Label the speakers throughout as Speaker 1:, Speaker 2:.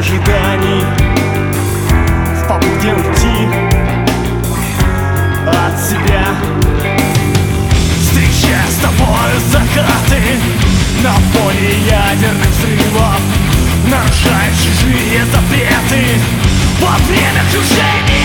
Speaker 1: ожиданий. В попытке уйти от себя? Встреча с тобой закаты На фоне ядерных взрывов. Нарушают чужие запреты Во время крушения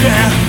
Speaker 1: Yeah.